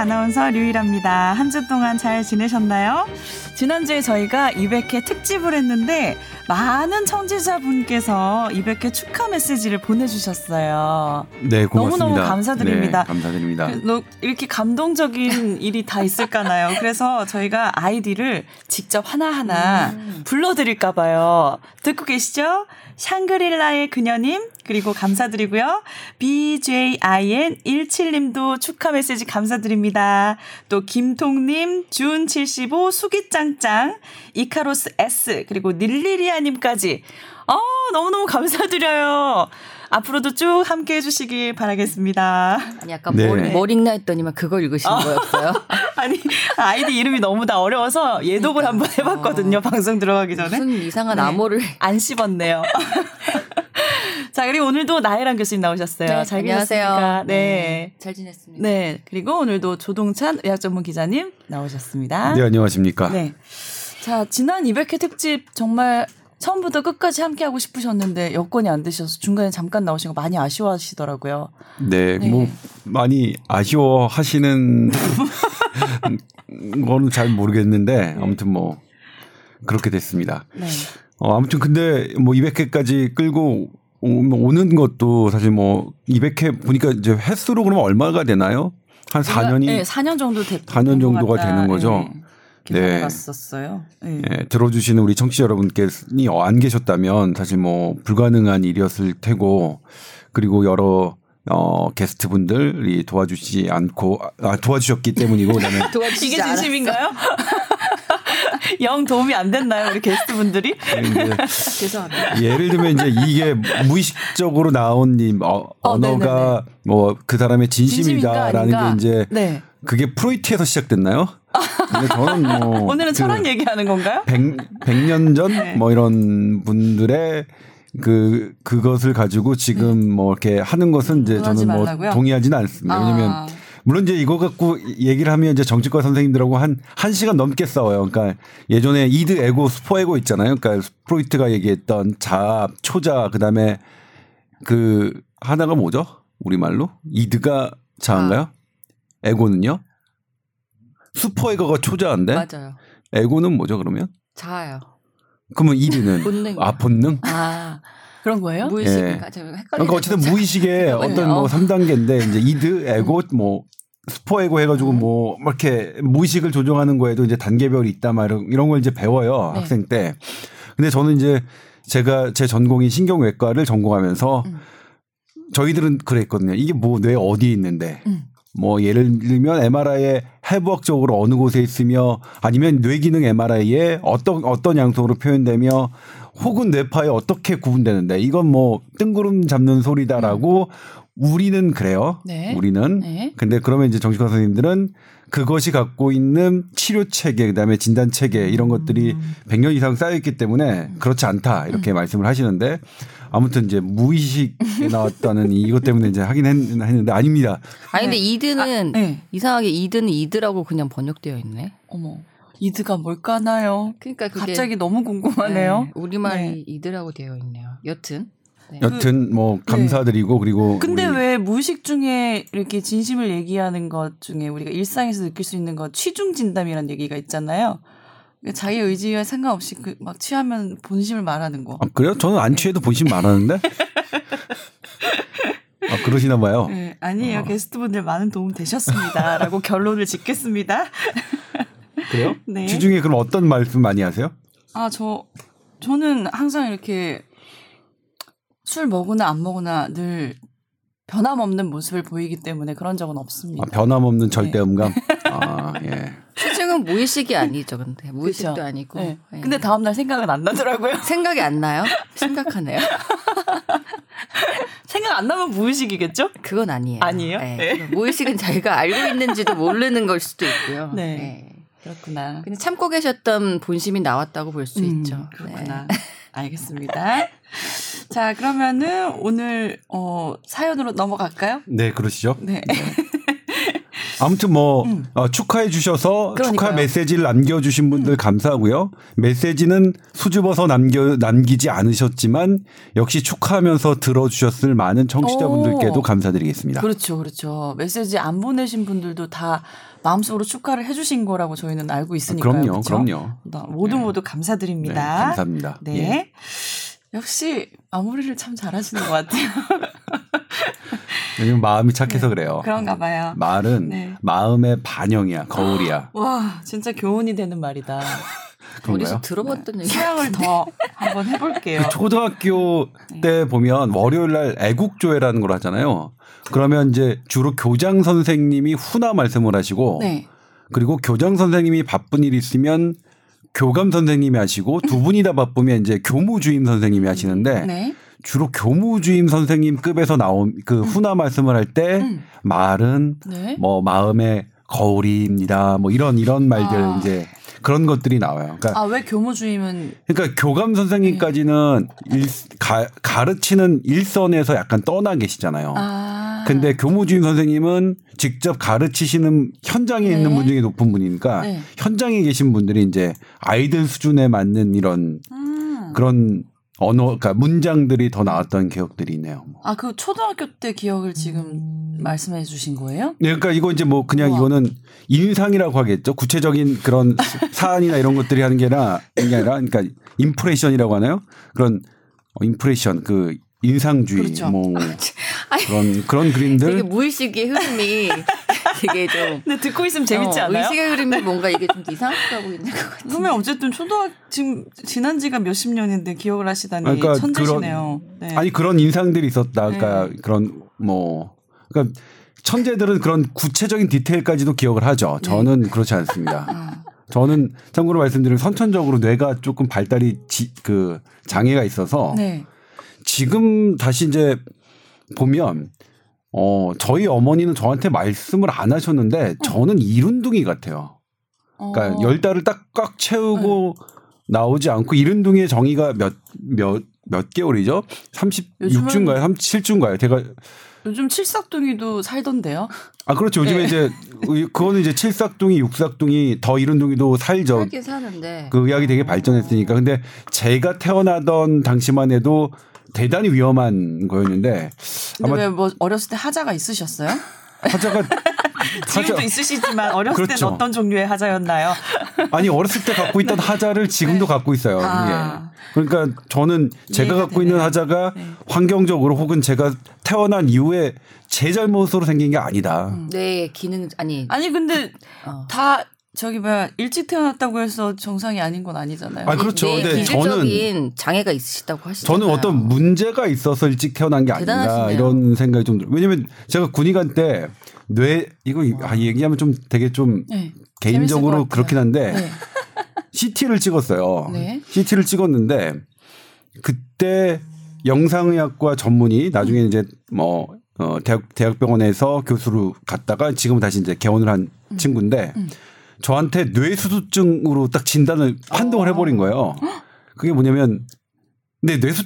아나운서 류일합니다. 한 주 동안 잘 지내셨나요? 지난주에 저희가 200회 특집을 했는데 많은 청취자분께서 200회 축하 메시지를 보내주셨어요. 네, 고맙습니다. 너무너무 감사드립니다. 네, 감사드립니다. 그, 이렇게 감동적인 일이 다 있을까나요? 그래서 저희가 아이디를 직접 하나하나 음. 불러드릴까봐요. 듣고 계시죠? 샹그릴라의 그녀님, 그리고 감사드리고요. BJIN17님도 축하 메시지 감사드립니다. 또 김통님, 준75, 수기짱짱, 이카로스 S, 그리고 닐리리아님까지. 어, 너무너무 감사드려요. 앞으로도 쭉 함께 해주시길 바라겠습니다. 아니, 약간 네. 뭘, 뭘 읽나 했더니만 그걸 읽으시는 어. 거였어요? 아니, 아이디 이름이 너무 다 어려워서 예독을 그러니까. 한번 해봤거든요. 어. 방송 들어가기 전에. 무슨 이상한 네. 암호를. 안 씹었네요. 자, 그리고 오늘도 나혜란 교수님 나오셨어요. 네, 잘 안녕하세요. 네. 네. 잘 지냈습니다. 네. 그리고 오늘도 조동찬 의학 전문 기자님 나오셨습니다. 네, 안녕하십니까. 네. 자, 지난 200회 특집 정말 처음부터 끝까지 함께 하고 싶으셨는데 여건이 안 되셔서 중간에 잠깐 나오신 거 많이 아쉬워하시더라고요. 네, 네. 뭐 많이 아쉬워하시는 거는 잘 모르겠는데 아무튼 뭐 그렇게 됐습니다. 네. 어, 아무튼 근데 뭐 200회까지 끌고 오는 것도 사실 뭐 200회 보니까 이제 횟수로 그러면 얼마가 되나요? 한 4년이 네, 4년 정도 됐 4년 정도가 되는 거죠. 네. 계산해봤었어요. 네. 네. 들어주시는 우리 청취자 여러분께서 안 계셨다면 사실 뭐 불가능한 일이었을 테고 그리고 여러 어, 게스트 분들이 도와주지 않고, 아, 도와주셨기 때문이고, 그다음에. 이게 진심인가요? 영 도움이 안 됐나요, 우리 게스트 분들이? 네, 죄송합니다. 예를 들면 이제 이게 무의식적으로 나온 이 어, 어, 언어가 뭐 그 사람의 진심이다라는 게 이제 네. 그게 프로이트에서 시작됐나요? 근데 저는 뭐 오늘은 그 철학 얘기하는 건가요? 100, 100 년 전뭐 네. 이런 분들의 그 그것을 가지고 지금 음. 뭐 이렇게 하는 것은 이제 저는 뭐 말라고요? 동의하지는 않습니다. 아. 왜냐면 물론 이제 이거 갖고 얘기를 하면 이제 정신과 선생님들하고 한, 한 시간 넘게 싸워요. 그러니까 예전에 이드 에고, 슈퍼 에고 있잖아요. 그러니까 프로이트가 얘기했던 자아, 초자아, 그 다음에 그 하나가 뭐죠? 우리말로? 이드가 자아인가요? 아. 에고는요? 슈퍼 에고가 초자아인데? 맞아요. 에고는 뭐죠, 그러면? 자아요. 그러면 이드는? 본능. 아, 본능? 아. 그런 거예요? 무의식인가? 예. 그러니까 어쨌든 무의식의 어떤 뭐 3단계인데 이제 이드, 에고, 뭐 스포 에고 해가지고 뭐 이렇게 무의식을 조종하는 거에도 이제 단계별이 있다 말 이런 걸 이제 배워요 네. 학생 때. 근데 저는 이제 제가 제 전공인 신경외과를 전공하면서 음. 저희들은 그랬거든요. 이게 뭐 뇌 어디에 있는데. 음. 뭐 예를 들면 MRI에 해부학적으로 어느 곳에 있으며 아니면 뇌기능 MRI에 어떤 어떤 양성으로 표현되며 혹은 뇌파에 어떻게 구분되는데 이건 뭐 뜬구름 잡는 소리다라고 음. 우리는 그래요. 네. 우리는. 네. 근데 그러면 이제 정신과 선생님들은 그것이 갖고 있는 치료 체계 그다음에 진단 체계 이런 것들이 음. 100년 이상 쌓여 있기 때문에 그렇지 않다 이렇게 음. 말씀을 하시는데 아무튼 이제 무의식에 나왔다는 이것 때문에 이제 하긴 했 는데 아닙니다. 아니 근데 네. 이드는 아, 네. 이상하게 이드는 이드라고 그냥 번역되어 있네. 어머. 이드가 뭘까나요? 그러니까 갑자기 너무 궁금하네요. 네, 우리말이 네. 이드라고 되어 있네요. 여튼 네. 여튼 뭐 네. 감사드리고 네. 그리고 근데 왜 무의식 중에 이렇게 진심을 얘기하는 것 중에 우리가 일상에서 느낄 수 있는 것 취중 진담이라는 얘기가 있잖아요. 그러니까 자기 의지와 상관없이 그 막 취하면 본심을 말하는 거. 아, 그래요? 저는 안 취해도 본심 말하는데. 아, 그러시나 봐요. 네, 아니에요. 어. 게스트분들 많은 도움 되셨습니다. 라고 결론을 짓겠습니다. 그래요? 네. 주중에 그럼 어떤 말씀 많이 하세요? 아, 저, 저는 항상 이렇게 술 먹으나 안 먹으나 늘 변함없는 모습을 보이기 때문에 그런 적은 없습니다. 아, 변함없는 절대음감. 네. 아 예. 수증은 무의식이 아니죠, 근데 무의식도 그쵸? 아니고. 네. 예. 근데 다음 날 생각은 안 나더라고요. 생각이 안 나요? 심각하네요. 생각 안 나면 무의식이겠죠? 그건 아니에요. 아니에요? 네. 네. 무의식은 자기가 알고 있는지도 모르는 걸 수도 있고요. 네. 네. 그렇구나. 근데 참고 계셨던 본심이 나왔다고 볼수 음, 있죠. 그렇구나. 네. 알겠습니다. 자, 그러면은 오늘 어 사연으로 넘어갈까요? 네, 그러시죠. 네. 네. 아무튼 뭐 음. 어, 축하해 주셔서 축하 메시지를 남겨 주신 분들 음. 감사하고요. 메시지는 수줍어서 남겨 남기지 않으셨지만 역시 축하하면서 들어 주셨을 많은 청취자분들께도 감사드리겠습니다. 그렇죠, 그렇죠. 메시지 안 보내신 분들도 다 마음속으로 축하를 해 주신 거라고 저희는 알고 있으니까요. 그럼요, 그렇죠? 그럼요. 모두 네. 모두 감사드립니다. 네, 감사합니다. 네. 예. 역시 마무리를 참 잘하시는 것 같아요. 요즘 마음이 착해서 네, 그래요. 그런가 봐요. 말은 네. 마음의 반영이야, 거울이야. 와, 진짜 교훈이 되는 말이다. 어디서 들어봤던 네. 얘기. 수양을 더 한번 해볼게요. 그 초등학교 네. 때 보면 월요일 날 애국조회라는 걸 하잖아요. 그러면 이제 주로 교장 선생님이 훈화 말씀을 하시고 네. 그리고 교장 선생님이 바쁜 일 있으면 교감 선생님이 하시고 두 분이 다 바쁘면 이제 교무 주임 선생님이 하시는데 네. 주로 교무 주임 선생님 급에서 나온 그 훈화 말씀을 할때 음. 말은 네. 뭐 마음의 거울입니다. 뭐 이런 이런 말들 아. 이제 그런 것들이 나와요. 그러니까 아 왜 교무주임은 그러니까 교감 선생님까지는 네. 일, 가, 가르치는 일선에서 약간 떠나 계시잖아요. 아. 근데 교무주임 선생님은 직접 가르치시는 현장에 네. 있는 분 중에 높은 분이니까 네. 현장에 계신 분들이 이제 아이들 수준에 맞는 이런 음. 그런 언어, 그러니까 문장들이 더 나왔던 기억들이 있네요. 아, 그 초등학교 때 기억을 지금 음... 말씀해 주신 거예요? 네, 그러니까 이거 이제 뭐 그냥 우와. 이거는 인상이라고 하겠죠. 구체적인 그런 사안이나 이런 것들이 하는 게 아니라, 이게 아니라, 그러니까 impression이라고 하나요? 그런 어, impression, 그 인상주의, 그렇죠. 뭐 그런 그런 그림들. 되게 무의식의 흐름이 되게 좀. 근데 듣고 있으면 재밌지 어, 않아요? 의식의 흐름이 뭔가 이게 좀 이상하게 하고 있는 것 같아요. 그러면 어쨌든 초등학 지금 지난 지가 몇십 년인데 기억을 하시다니 그러니까 천재시네요. 그런, 네. 아니 그런 인상들이 있었다. 그러니까 네. 그런 뭐 그러니까 천재들은 그런 구체적인 디테일까지도 기억을 하죠. 네. 저는 네. 그렇지 않습니다. 아. 저는 참고로 말씀드리면 선천적으로 뇌가 조금 발달이 지, 그 장애가 있어서 네. 지금 다시 이제 보면 어, 저희 어머니는 저한테 말씀을 안 하셨는데 어. 저는 이룬둥이 같아요. 그러니까 어. 열 달을 딱 꽉 채우고 네. 나오지 않고 이룬둥이의 정의가 몇, 몇, 몇 개월이죠? 36주인가요? 37주인가요? 제가 요즘 칠삭둥이도 살던데요? 아 그렇죠. 요즘에 네. 이제 그거는 이제 칠삭둥이, 육삭둥이, 더 이룬둥이도 살죠. 살긴 사는데 그 의학이 되게 발전했으니까. 근데 제가 태어나던 당시만 해도 대단히 위험한 거였는데. 근데 왜뭐 어렸을 때 하자가 있으셨어요? 하자가 지금도 하자. 있으시지만 어렸을 그렇죠. 때는 어떤 종류의 하자였나요? 아니 어렸을 때 갖고 있던 하자를 지금도 네. 갖고 있어요. 아. 예. 그러니까 저는 제가 갖고 되네. 있는 하자가 네. 환경적으로 혹은 제가 태어난 이후에 제 잘못으로 생긴 게 아니다. 음. 네 기능 아니 아니 근데 어. 다 저기 뭐 일찍 태어났다고 해서 정상이 아닌 건 아니잖아요. 아 그렇죠. 네, 근데 저는 장애가 있으시다고 하시잖아요. 저는 어떤 문제가 있어서 일찍 태어난 게 아닌가 이런 생각이 좀 들어요. 왜냐면 제가 군의관 때 뇌 이거 아, 얘기하면 좀 되게 좀 네, 개인적으로 그렇긴 한데 네. CT를 찍었어요. 네. CT를 찍었는데 그때 영상의학과 전문의 나중에 이제 뭐 어, 대학 대학병원에서 교수로 갔다가 지금 다시 이제 개원을 한 음. 친구인데. 음. 저한테 뇌수두증으로 딱 진단을 판독을 해버린 거예요. 그게 뭐냐면 근데 뇌수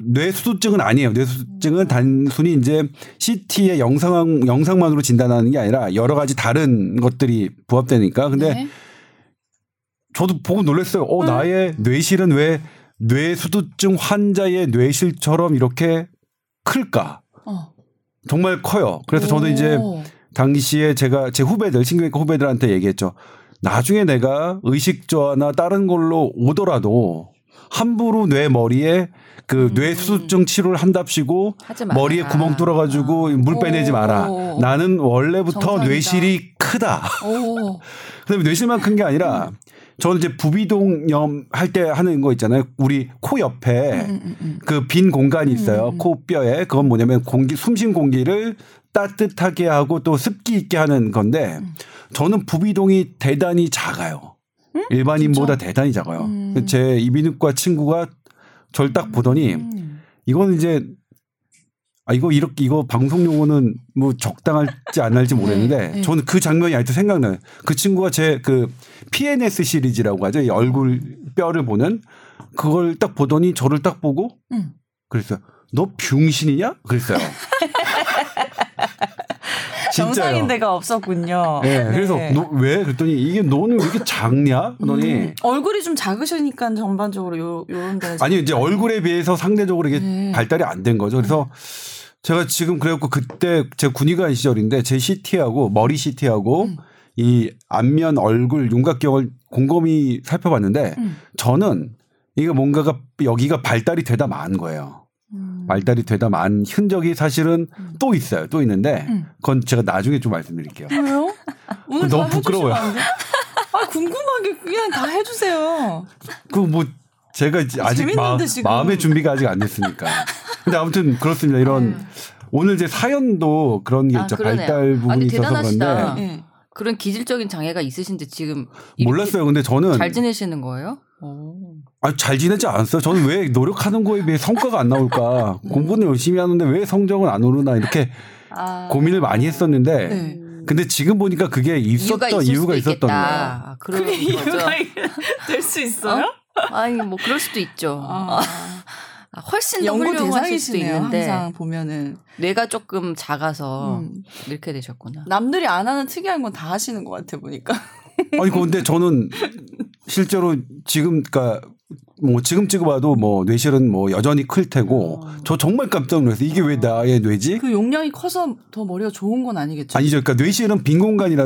뇌수두증은 아니에요. 뇌수두증은 단순히 이제 CT의 영상 영상만으로 진단하는 게 아니라 여러 가지 다른 것들이 부합되니까. 근데 네. 저도 보고 놀랐어요. 어 음. 나의 뇌실은 왜 뇌수두증 환자의 뇌실처럼 이렇게 클까? 어. 정말 커요. 그래서 저도 이제 당시에 제가 제 후배들 신경외과 후배들한테 얘기했죠. 나중에 내가 의식저하나 다른 걸로 오더라도 함부로 뇌 머리에 그 음. 뇌수증 치료를 한답시고 머리에 구멍 뚫어가지고 아. 물 빼내지 마라. 오. 나는 원래부터 정상이다. 뇌실이 크다. 그다음에 뇌실만 큰 게 아니라 저는 이제 부비동염 할 때 하는 거 있잖아요. 우리 코 옆에 음, 음, 음. 그빈 공간이 있어요. 음. 코뼈에 그건 뭐냐면 공기 숨쉰 공기를 따뜻하게 하고 또 습기 있게 하는 건데 저는 부비동이 대단히 작아요. 음? 일반인보다 진짜? 대단히 작아요. 음. 제 이비인후과 친구가 절딱 보더니 음. 이거는 이제 아 이거 이렇게 이거 방송 용어는 뭐 적당할지 안 할지 모르겠는데 네, 네. 저는 그 장면이 아직도 생각나요. 그 친구가 제 그 PNS 시리즈라고 하죠. 이 얼굴 뼈를 보는 그걸 딱 보더니 저를 딱 보고 음. 그랬어요. 너 병신이냐? 그랬어요. 정상인 데가 없었군요. 네, 그래서 네. 너, 왜 그랬더니 이게 너는 왜 이렇게 작냐? 그러더니 음, 얼굴이 좀 작으시니까 전반적으로 요 요런 데는 아니 이제 얼굴에 비해서 상대적으로 이게 네. 발달이 안 된 거죠. 그래서 제가 지금 그래갖고 그때 제 군의관 시절인데 제 CT하고 머리 CT하고 음. 이 안면 얼굴 윤곽경을 곰곰이 살펴봤는데 음. 저는 이게 뭔가가 여기가 발달이 되다 만 거예요. 음. 발달이 되다 만 흔적이 사실은 음. 또 있어요. 또 있는데 음. 그건 제가 나중에 좀 말씀드릴게요. 왜요? 오늘 너무 다 부끄러워요. 아 궁금하게 그냥 다 해주세요. 그뭐 제가 이제 아직 마. 마음의 준비가 아직 안 됐으니까. 근데 아무튼 그렇습니다. 이런 네. 오늘 제 사연도 그런 게 아, 있죠. 그러네요. 발달 아, 부분이 근데 있어서 대단하시다. 그런데 네. 그런 기질적인 장애가 있으신데 지금 몰랐어요. 근데 저는 잘 지내시는 거예요? 오. 아니, 잘 지내지 않았어요. 저는 왜 노력하는 거에 비해 성과가 안 나올까? 공부는 열심히 하는데 왜 성적은 안 오르나 이렇게 아. 고민을 많이 했었는데 네. 근데 지금 보니까 그게 있었던 이유가 수도 있었던 거예요. 아, 그게. 이유가 될 수 있어요? 아니 뭐 그럴 수도 있죠. 아, 아, 훨씬 더 연구 훌륭하실 수도. 있는데 항상 보면은 뇌가 조금 작아서 음. 이렇게 되셨구나. 남들이 안 하는 특이한 건 다 하시는 것 같아 보니까. 아니 근데 저는 실제로 지금 그러니까 뭐 지금 찍어봐도 뭐 뇌실은 뭐 여전히 클 테고 어. 저 정말 깜짝 놀랐어 요. 이게 왜 나의 뇌지? 그 용량이 커서 더 머리가 좋은 건 아니겠죠? 아니죠. 그러니까 뇌실은 빈 공간이라